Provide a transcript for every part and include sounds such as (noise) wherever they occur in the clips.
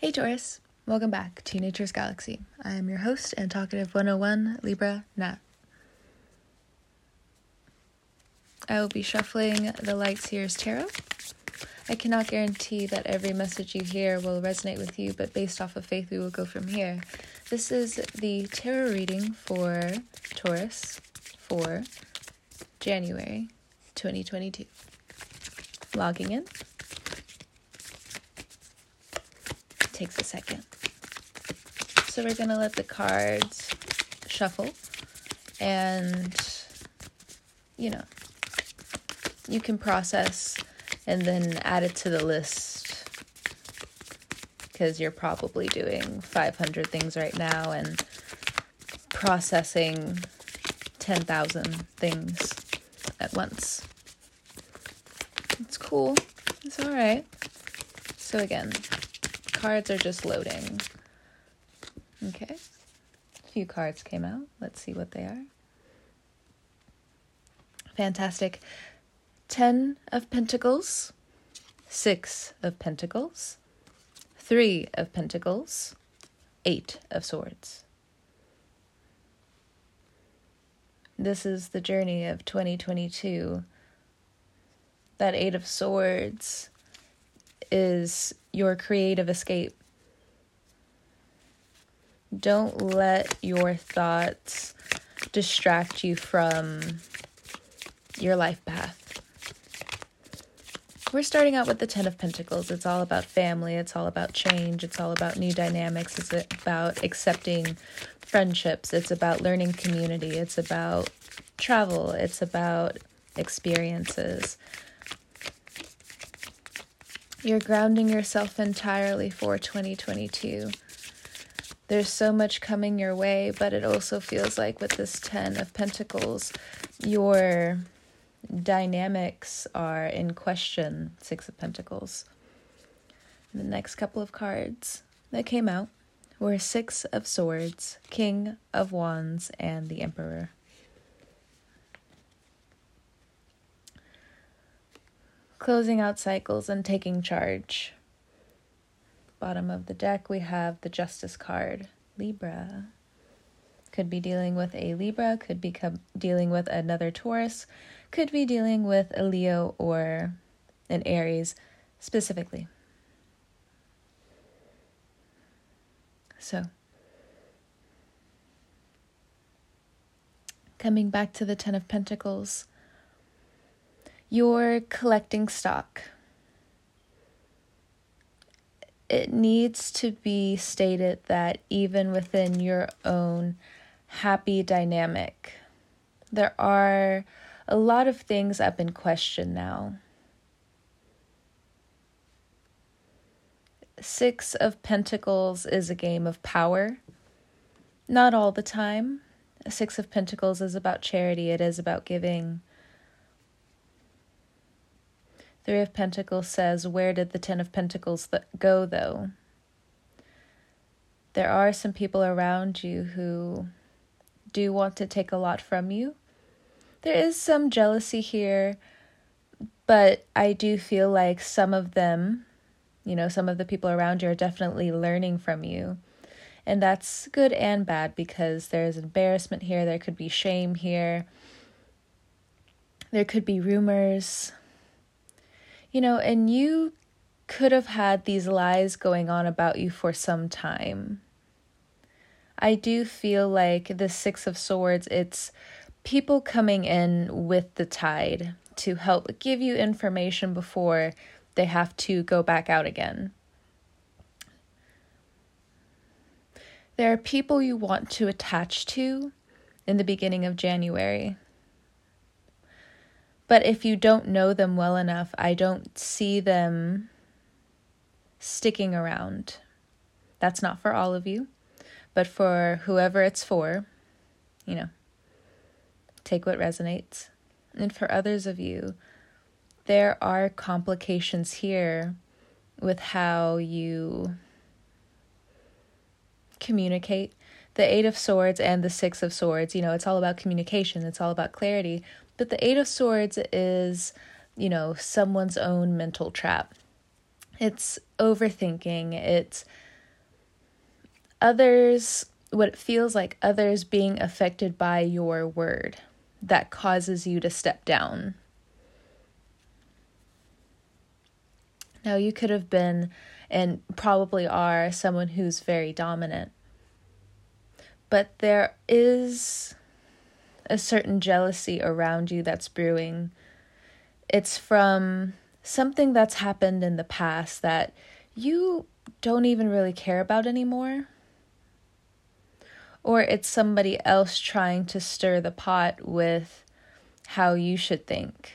Hey Taurus, welcome back to Nature's Galaxy. I am your host and talkative 101 Libra Nat. I will be shuffling the Light Seers Tarot. I cannot guarantee that every message you hear will resonate with you, but based off of faith, we will go from here. This is the tarot reading for Taurus for January 2022. Logging in. Takes a second. So we're going to let the cards shuffle and, you know, you can process and then add it to the list because you're probably doing 500 things right now and processing 10,000 things at once. It's cool. It's all right. So again, cards are just loading. Okay. A few cards came out. Let's see what they are. Fantastic. Ten of Pentacles, Six of Pentacles, Three of Pentacles, Eight of Swords. This is the journey of 2022. That Eight of Swords is your creative escape. Don't let your thoughts distract you from your life path. We're starting out with the Ten of Pentacles. It's all about family, it's all about change, it's all about new dynamics, it's about accepting friendships, it's about learning community, it's about travel, it's about experiences. You're grounding yourself entirely for 2022. There's so much coming your way, but it also feels like with this 10 of Pentacles, you're dynamics are in question Six of Pentacles. The next couple of cards that came out were Six of Swords, King of Wands, and the Emperor. Closing out cycles and taking charge. Bottom of the deck, we have the Justice card, Libra. Could be dealing with a Libra, could be dealing with another Taurus, could be dealing with a Leo or an Aries specifically. So, coming back to the Ten of Pentacles, you're collecting stock. It needs to be stated that even within your own happy dynamic, there are a lot of things up in question now. Six of Pentacles is a game of power. Not all the time. Six of Pentacles is about charity, it is about giving. Three of Pentacles says, Where did the Ten of Pentacles th- go, though? There are some people around you who do want to take a lot from you there is some jealousy here, but I do feel like some of them, you know, some of the people around you are definitely learning from you. And that's good and bad because there's embarrassment here, there could be shame here, there could be rumors. You know, and you could have had these lies going on about you for some time. I do feel like the Six of Swords, it's people coming in with the tide to help give you information before they have to go back out again. There are people you want to attach to in the beginning of January. But if you don't know them well enough, I don't see them sticking around. That's not for all of you, but for whoever it's for, you know. Take what resonates. And for others of you, there are complications here with how you communicate. The Eight of Swords and the Six of Swords, you know, it's all about communication, it's all about clarity. But the Eight of Swords is, you know, someone's own mental trap. It's overthinking, it's others, what it feels like others being affected by your word that causes you to step down. Now, you could have been and probably are someone who's very dominant. But there is a certain jealousy around you that's brewing. It's from something that's happened in the past that you don't even really care about anymore. Or it's somebody else trying to stir the pot with how you should think.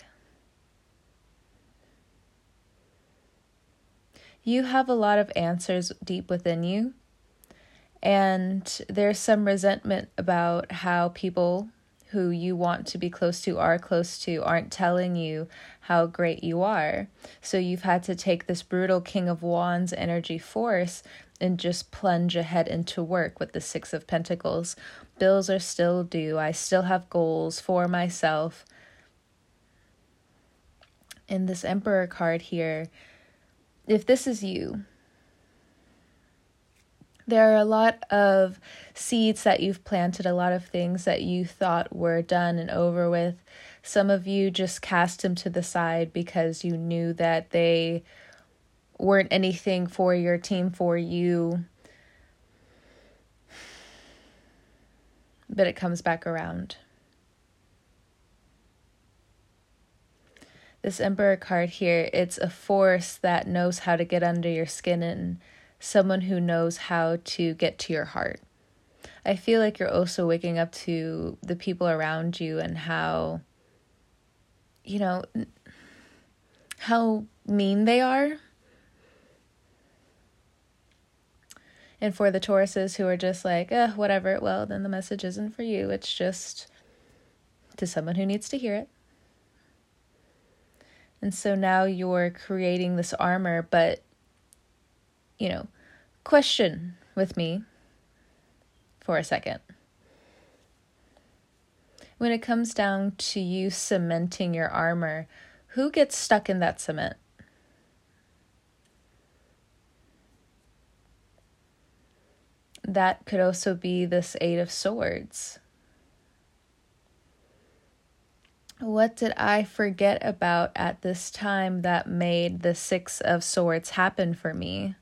You have a lot of answers deep within you, and there's some resentment about how people who you want to be close to are close to aren't telling you how great you are. So you've had to take this brutal King of Wands energy force and just plunge ahead into work with the Six of Pentacles. Bills are still due. I still have goals for myself. In this Emperor card here, if this is you, there are a lot of seeds that you've planted, a lot of things that you thought were done and over with. Some of you just cast them to the side because you knew that they weren't anything for your team, for you. But it comes back around. This Emperor card here, it's a force that knows how to get under your skin and someone who knows how to get to your heart. I feel like you're also waking up to the people around you and how, you know, how mean they are. And for the Tauruses who are just like, eh, whatever, well, then the message isn't for you. It's just to someone who needs to hear it. And so now you're creating this armor, but, you know, question with me for a second. When it comes down to you cementing your armor, who gets stuck in that cement? That could also be this Eight of Swords. What did I forget about at this time that made the Six of Swords happen for me?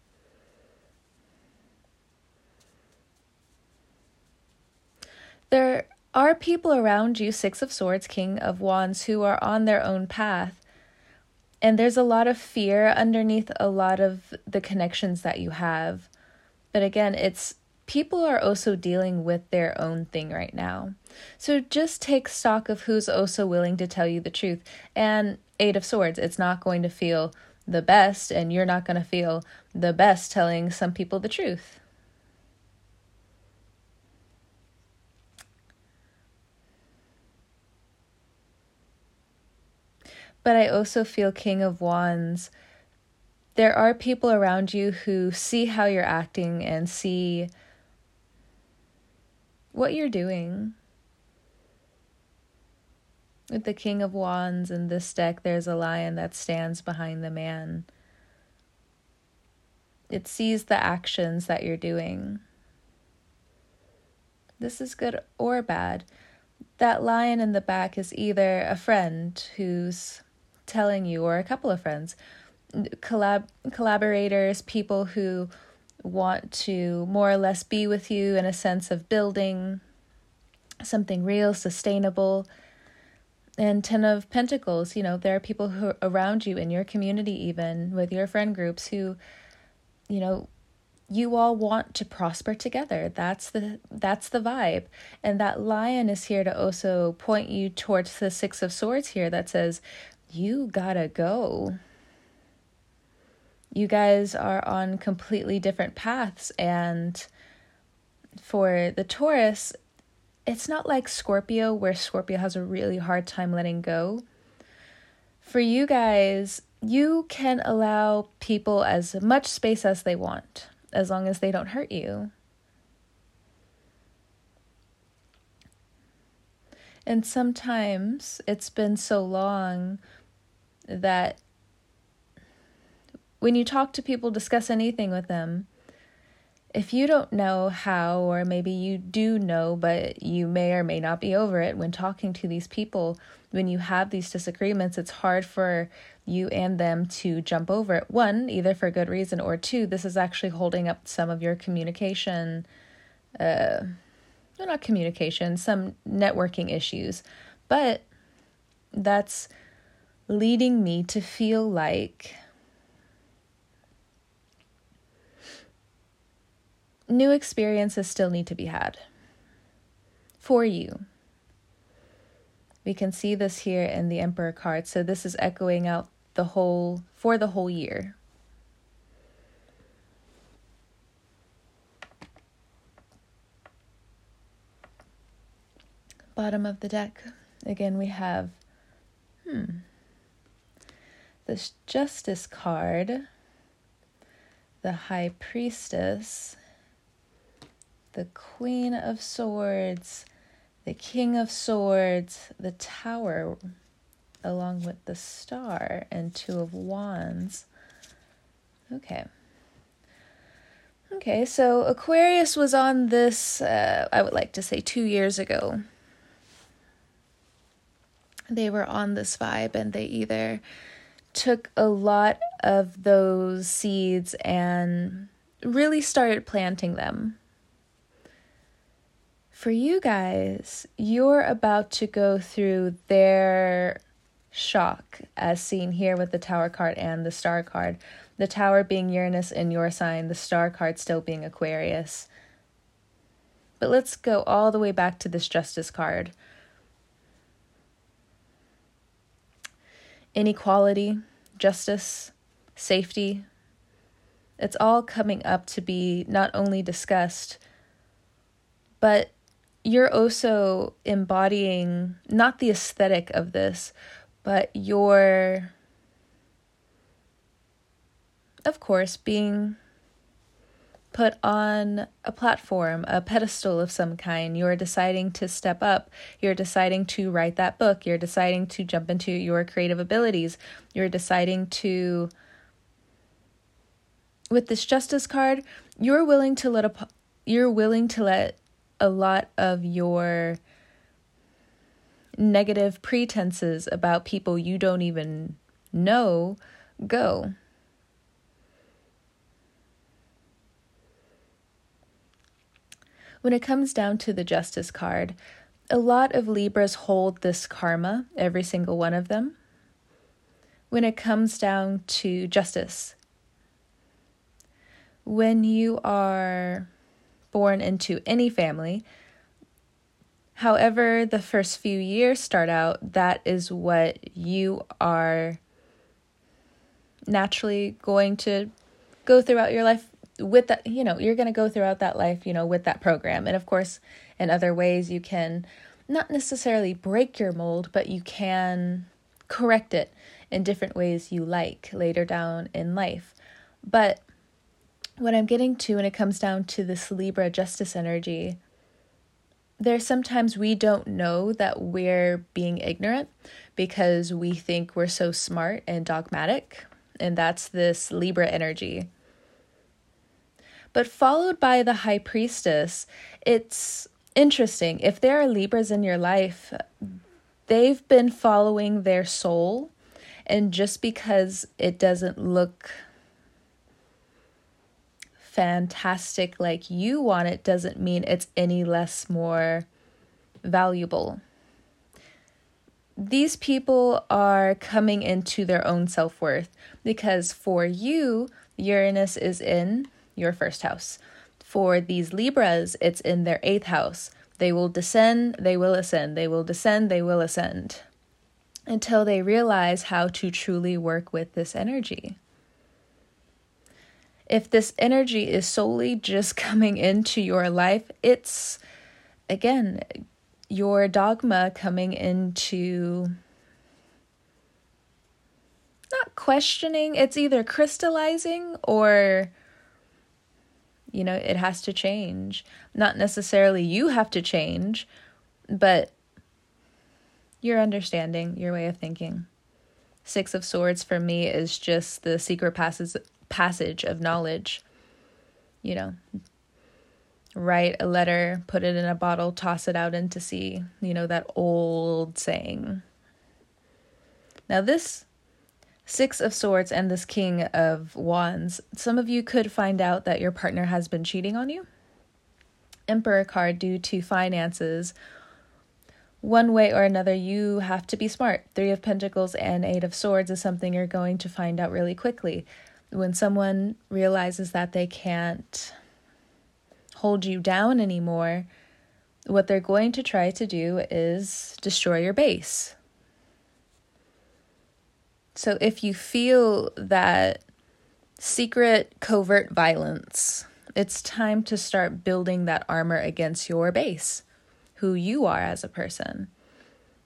There are people around you, Six of Swords, King of Wands, who are on their own path. And there's a lot of fear underneath a lot of the connections that you have. But again, it's people are also dealing with their own thing right now. So just take stock of who's also willing to tell you the truth. And Eight of Swords, it's not going to feel the best, and you're not going to feel the best telling some people the truth. But I also feel King of Wands. There are people around you who see how you're acting and see what you're doing. With the King of Wands in this deck, there's a lion that stands behind the man. It sees the actions that you're doing. This is good or bad. That lion in the back is either a friend who's telling you, or a couple of friends, collab collaborators, people who want to more or less be with you in a sense of building something real, sustainable. And Ten of Pentacles, you know, there are people who are around you in your community, even with your friend groups, who, you know, you all want to prosper together. That's the that's the vibe. And that lion is here to also point you towards the 6 of swords here that says you gotta go. You guys are on completely different paths. And for the Taurus, it's not like Scorpio, where Scorpio has a really hard time letting go. For you guys, you can allow people as much space as they want, as long as they don't hurt you. And sometimes it's been so long that when you talk to people, discuss anything with them, if you don't know how, or maybe you do know, but you may or may not be over it when talking to these people, when you have these disagreements, it's hard for you and them to jump over it. One, either for good reason, or two, this is actually holding up some of your communication, uh, well, not communication, some networking issues. But that's leading me to feel like new experiences still need to be had for you. We can see this here in the Emperor card. So this is echoing out the whole for the whole year. Bottom of the deck. Again, we have hmm this Justice card, the High Priestess, the Queen of Swords, the King of Swords, the Tower, along with the Star, and Two of Wands. Okay. Okay, so Aquarius was on this, uh, I would like to say, two years ago. They were on this vibe and they either took a lot of those seeds and really started planting them for you guys, you're about to go through their shock, as seen here with the Tower card and the Star card. The Tower being Uranus in your sign, the Star card still being Aquarius. But let's go all the way back to this Justice card. Inequality, justice, safety. It's all coming up to be not only discussed, but you're also embodying not the aesthetic of this, but you're, of course, being put on a platform, a pedestal of some kind. You're deciding to step up. You're deciding to write that book. You're deciding to jump into your creative abilities. You're deciding to, with this justice card, you're willing to let a, you're willing to let a lot of your negative pretenses about people you don't even know go. When it comes down to the Justice card, a lot of Libras hold this karma, every single one of them. When it comes down to justice, when you are born into any family. However, the first few years start out, that is what you are naturally going to go throughout your life with that, you know, you're going to go throughout that life, you know, with that program. And of course, in other ways, you can not necessarily break your mold, but you can correct it in different ways you like later down in life. But what I'm getting to when it comes down to this Libra justice energy, there's sometimes we don't know that we're being ignorant because we think we're so smart and dogmatic, and that's this Libra energy. But followed by the High Priestess, it's interesting. If there are Libras in your life, they've been following their soul, and just because it doesn't look fantastic like you want it doesn't mean it's any less more valuable. These people are coming into their own self worth because for you, Uranus is in your first house. For these Libras, it's in their eighth house. They will descend, they will ascend, they will descend, they will ascend until they realize how to truly work with this energy if this energy is solely just (laughs) coming into your life, it's again your dogma coming into not questioning, it's either crystallizing or you know, it has to change. Not necessarily you have to change, but your understanding, your way of thinking. Six of Swords for me is just the secret passes passage of knowledge. You know, write a letter, put it in a bottle, toss it out into sea. You know, that old saying. Now, this Six of Swords and this King of Wands, some of you could find out that your partner has been cheating on you. Emperor card due to finances. One way or another, you have to be smart. Three of Pentacles and Eight of Swords is something you're going to find out really quickly. When someone realizes that they can't hold you down anymore, what they're going to try to do is destroy your base. So if you feel that secret, covert violence, it's time to start building that armor against your base, who you are as a person.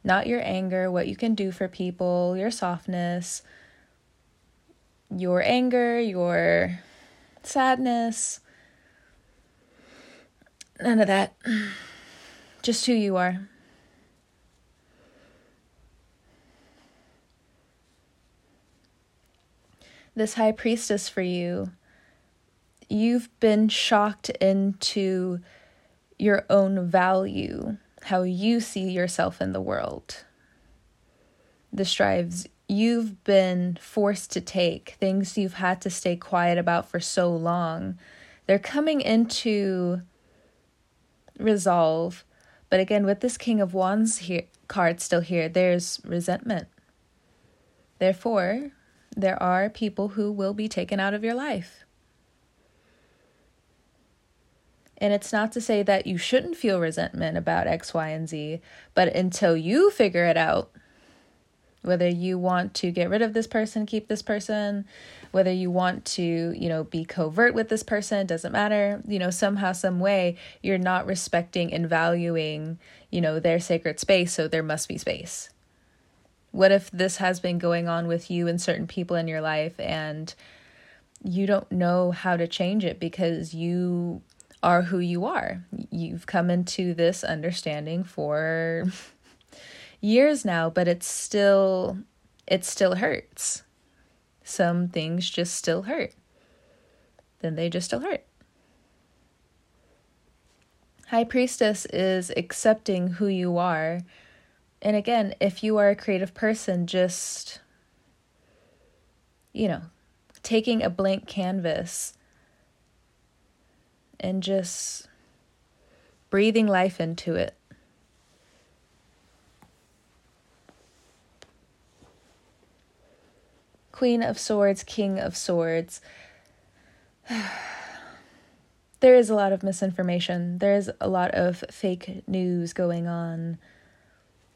Not your anger, what you can do for people, your softness, your anger, your sadness, None of that. Just who you are. This high priestess for you, you've been shocked into your own value, how you see yourself in the world. The strives you've been forced to take, things you've had to stay quiet about for so long, they're coming into resolve. But again, with this King of Wands here card still here, there's resentment. Therefore, there are people who will be taken out of your life. And it's not to say that you shouldn't feel resentment about X, Y, and Z, but until you figure it out, whether you want to get rid of this person, keep this person, whether you want to, you know, be covert with this person, doesn't matter. You know, somehow, some way, you're not respecting and valuing, you know, their sacred space, so there must be space. What if this has been going on with you and certain people in your life and you don't know how to change it because you are who you are? You've come into this understanding for (laughs) years now, but it's still it still hurts. Some things just still hurt. Then they just still hurt. High Priestess is accepting who you are. And again, if you are a creative person, just, you know, taking a blank canvas and just breathing life into it. Queen of Swords, King of Swords. (sighs) there is a lot of misinformation. There is a lot of fake news going on.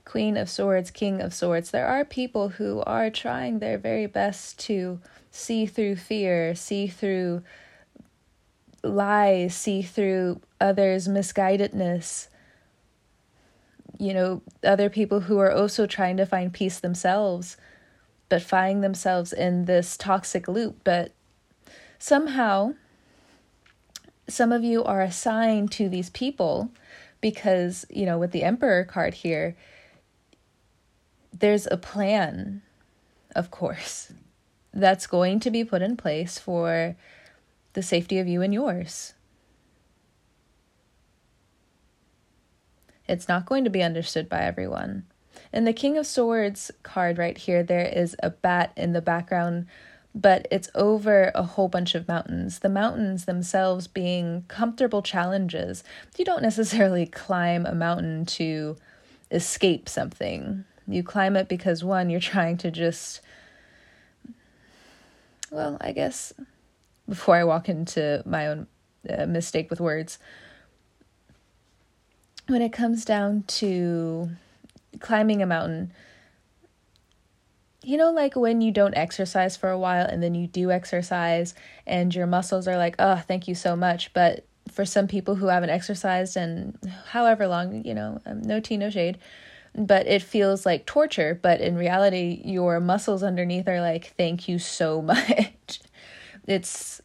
Queen of Swords, King of Swords. There are people who are trying their very best to see through fear, see through lies, see through others' misguidedness. You know, other people who are also trying to find peace themselves but finding themselves in this toxic loop. But somehow, some of you are assigned to these people because, you know, with the Emperor card here, there's a plan, of course, that's going to be put in place for the safety of you and yours. It's not going to be understood by everyone. In the King of Swords card right here, there is a bat in the background, but it's over a whole bunch of mountains. The mountains themselves being comfortable challenges. You don't necessarily climb a mountain to escape something. You climb it because one, you're trying to just, well, I guess before I walk into my own uh, mistake with words, when it comes down to climbing a mountain, you know, like when you don't exercise for a while and then you do exercise and your muscles are like, oh, thank you so much. But for some people who haven't exercised and however long, you know, um, no tea, no shade, but it feels like torture. But in reality, your muscles underneath are like, thank you so (laughs) much. it's,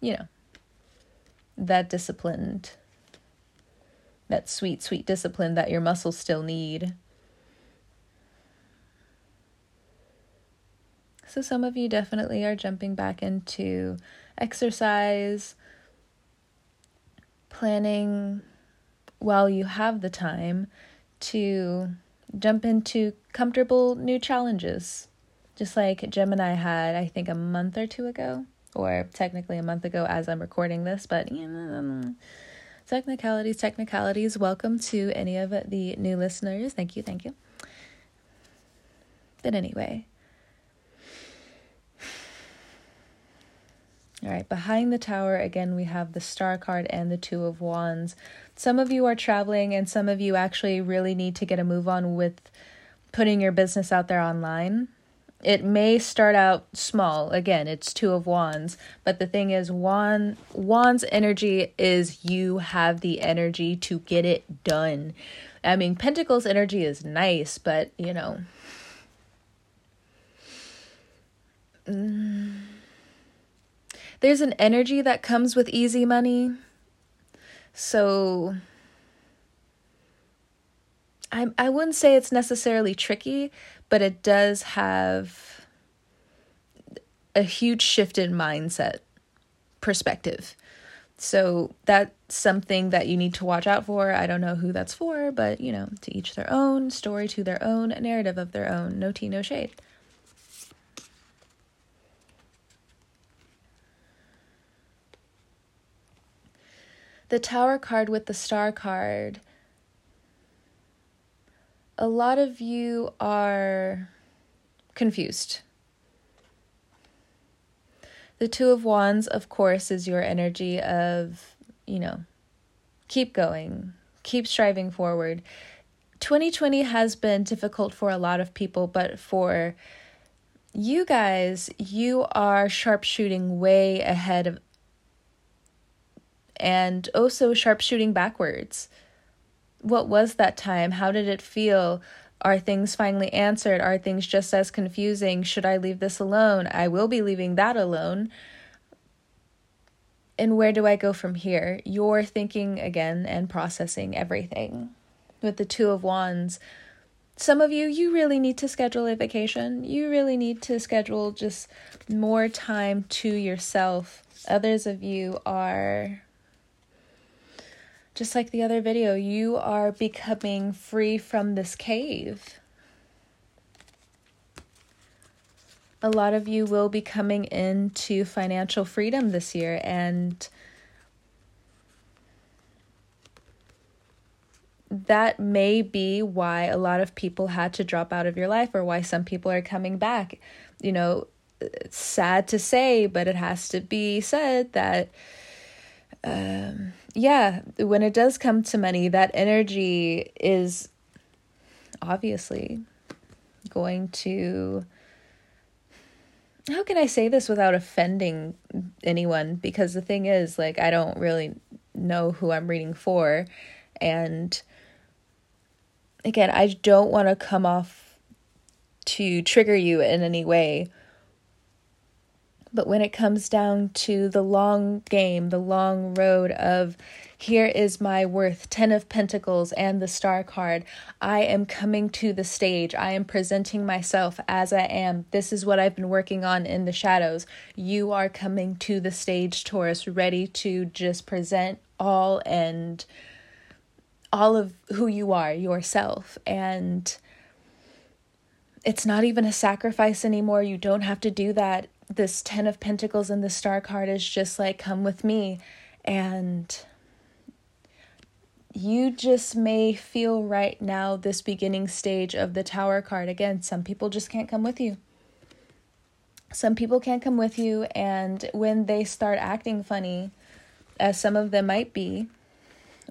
you know, that disciplined that sweet, sweet discipline that your muscles still need. So, some of you definitely are jumping back into exercise. planning while you have the time to jump into comfortable new challenges. Just like Gemini had, I think, a month or two ago, or technically a month ago as I'm recording this, but you know, technicalities, technicalities. Welcome to any of the new listeners. Thank you, thank you. But anyway, All right, behind the tower, again, we have the star card and the two of wands. Some of you are traveling, and some of you actually really need to get a move on with putting your business out there online. It may start out small. Again, it's two of wands, but the thing is, wand wands energy is you have the energy to get it done. I mean, pentacles energy is nice, but you know. Mm there's an energy that comes with easy money. So I I wouldn't say it's necessarily tricky, but it does have a huge shift in mindset perspective. So that's something that you need to watch out for. I don't know who that's for, but you know, to each their own, story to their own, narrative of their own. No tea, no shade. The tower card with the star card, a lot of you are confused. The Two of Wands, of course, is your energy of, you know, keep going, keep striving forward. 2020 has been difficult for a lot of people, but for you guys, you are sharpshooting way ahead of and oh also sharpshooting backwards. What was that time? How did it feel? Are things finally answered? Are things just as confusing? Should I leave this alone? I will be leaving that alone. And where do I go from here? You're thinking again and processing everything. With the Two of Wands, some of you, you really need to schedule a vacation. You really need to schedule just more time to yourself. Others of you are just like the other video, you are becoming free from this cave. A lot of you will be coming into financial freedom this year, and that may be why a lot of people had to drop out of your life, or why some people are coming back. You know, it's sad to say, but it has to be said that um, yeah, when it does come to money, that energy is obviously going to. How can I say this without offending anyone? Because the thing is, like, I don't really know who I'm reading for. And again, I don't want to come off to trigger you in any way but when it comes down to the long game, the long road of here is my worth, 10 of Pentacles and the Star card, I am coming to the stage. I am presenting myself as I am. This is what I've been working on in the shadows. You are coming to the stage, Taurus, ready to just present all and all of who you are, yourself. And it's not even a sacrifice anymore. You don't have to do that this 10 of pentacles and the star card is just like come with me. And you just may feel right now this beginning stage of the tower card. Again some people just can't come with you. Some people can't come with you and when they start acting funny as some of them might be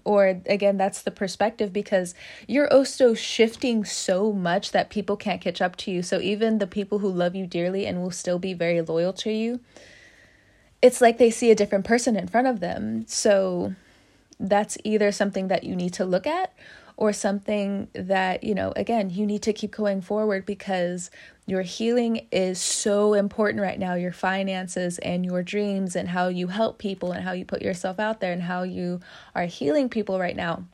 or again that's the perspective because you're also shifting so much that people can't catch up to you. So even the people who love you dearly and will still be very loyal to you it's like they see a different person in front of them. So that's either something that you need to look at or something that you know again you need to keep going forward because your healing is so important right now. Your finances and your dreams, and how you help people, and how you put yourself out there, and how you are healing people right now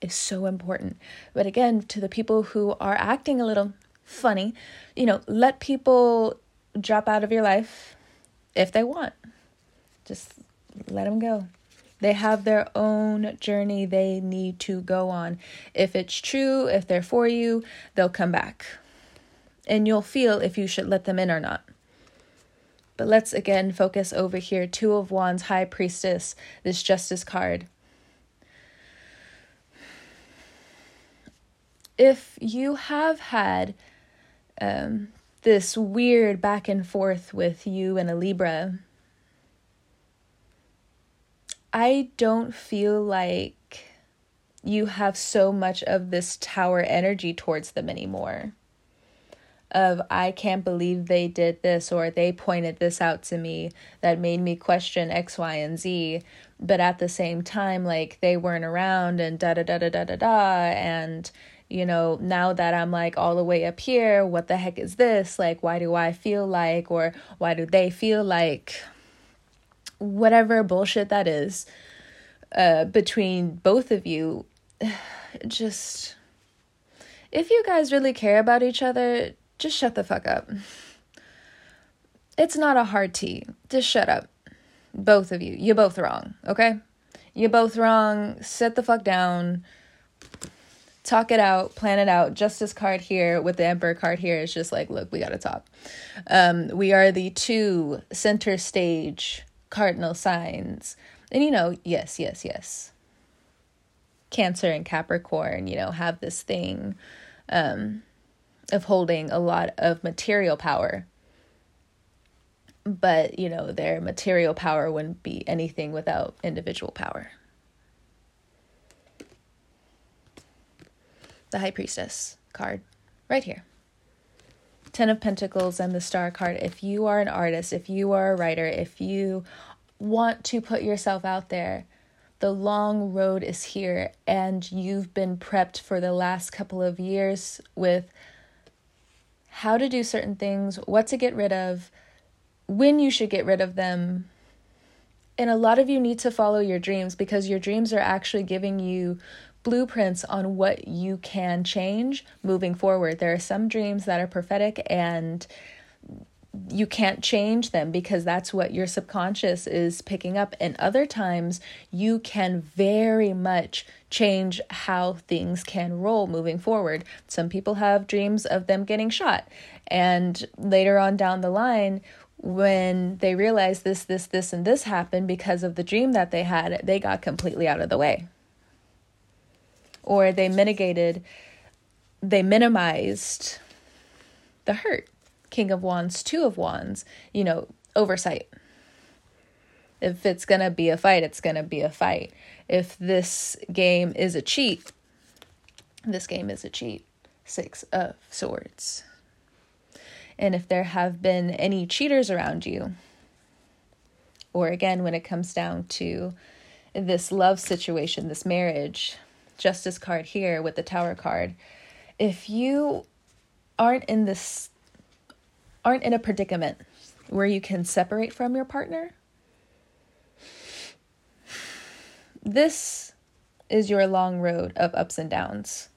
is so important. But again, to the people who are acting a little funny, you know, let people drop out of your life if they want. Just let them go. They have their own journey they need to go on. If it's true, if they're for you, they'll come back. And you'll feel if you should let them in or not. But let's again focus over here. Two of Wands, High Priestess, this Justice card. If you have had um, this weird back and forth with you and a Libra, I don't feel like you have so much of this tower energy towards them anymore. Of, I can't believe they did this or they pointed this out to me that made me question X, Y, and Z. But at the same time, like they weren't around and da da da da da da da. And, you know, now that I'm like all the way up here, what the heck is this? Like, why do I feel like, or why do they feel like? Whatever bullshit that is uh, between both of you, (sighs) just if you guys really care about each other, just shut the fuck up. It's not a hard tea. Just shut up. Both of you. You're both wrong, okay? You're both wrong. Sit the fuck down. Talk it out, plan it out. Justice card here with the Emperor card here is just like, look, we gotta talk. Um, we are the two center stage cardinal signs. And you know, yes, yes, yes. Cancer and Capricorn, you know, have this thing um, of holding a lot of material power. But, you know, their material power wouldn't be anything without individual power. The High Priestess card, right here. Ten of Pentacles and the Star card. If you are an artist, if you are a writer, if you want to put yourself out there, the long road is here, and you've been prepped for the last couple of years with how to do certain things, what to get rid of, when you should get rid of them. And a lot of you need to follow your dreams because your dreams are actually giving you blueprints on what you can change moving forward. There are some dreams that are prophetic and you can't change them because that's what your subconscious is picking up. And other times, you can very much change how things can roll moving forward. Some people have dreams of them getting shot, and later on down the line, when they realize this, this, this, and this happened because of the dream that they had, they got completely out of the way or they mitigated, they minimized the hurt. King of Wands, Two of Wands, you know, oversight. If it's going to be a fight, it's going to be a fight. If this game is a cheat, this game is a cheat. Six of Swords. And if there have been any cheaters around you, or again, when it comes down to this love situation, this marriage, justice card here with the tower card. If you aren't in this aren't in a predicament where you can separate from your partner this is your long road of ups and downs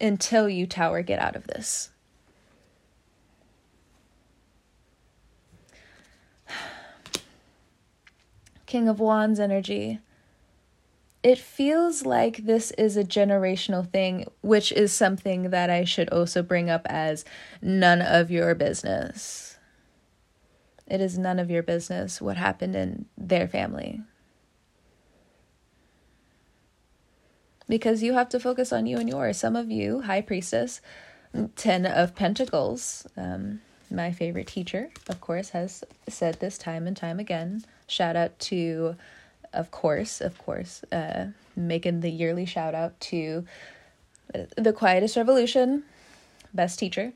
until you tower get out of this. (sighs) King of wands energy it feels like this is a generational thing, which is something that I should also bring up as none of your business. It is none of your business what happened in their family. Because you have to focus on you and yours. Some of you, High Priestess, Ten of Pentacles, um, my favorite teacher, of course, has said this time and time again. Shout out to of course, of course, uh, making the yearly shout out to the Quietest Revolution, best teacher.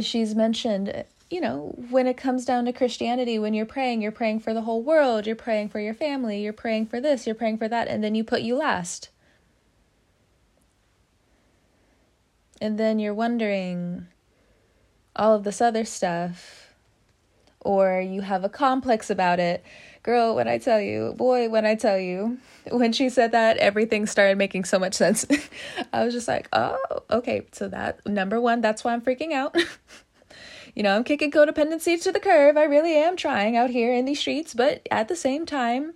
She's mentioned, you know, when it comes down to Christianity, when you're praying, you're praying for the whole world, you're praying for your family, you're praying for this, you're praying for that, and then you put you last. And then you're wondering all of this other stuff, or you have a complex about it Girl, when I tell you, boy, when I tell you, when she said that, everything started making so much sense. (laughs) I was just like, oh, okay. So, that number one, that's why I'm freaking out. (laughs) You know, I'm kicking codependency to the curb. I really am trying out here in these streets, but at the same time,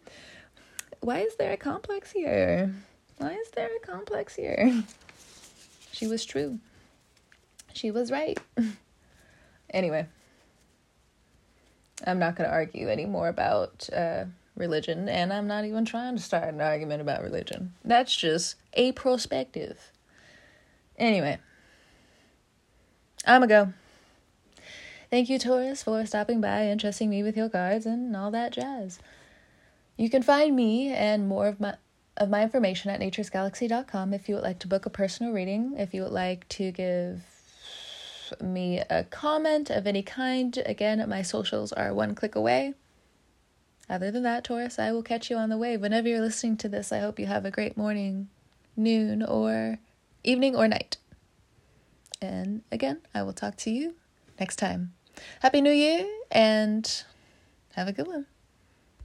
why is there a complex here? Why is there a complex here? (laughs) She was true. She was right. anyway, I'm not going to argue anymore about uh, religion, and I'm not even trying to start an argument about religion. That's just a perspective. Anyway, I'm to go. Thank you, Taurus, for stopping by and trusting me with your cards and all that jazz. You can find me and more of my of my information at naturesgalaxy.com if you would like to book a personal reading, if you would like to give me a comment of any kind. Again, my socials are one click away. Other than that, Taurus, I will catch you on the wave. Whenever you're listening to this, I hope you have a great morning, noon, or evening or night. And again, I will talk to you next time. Happy New Year and have a good one.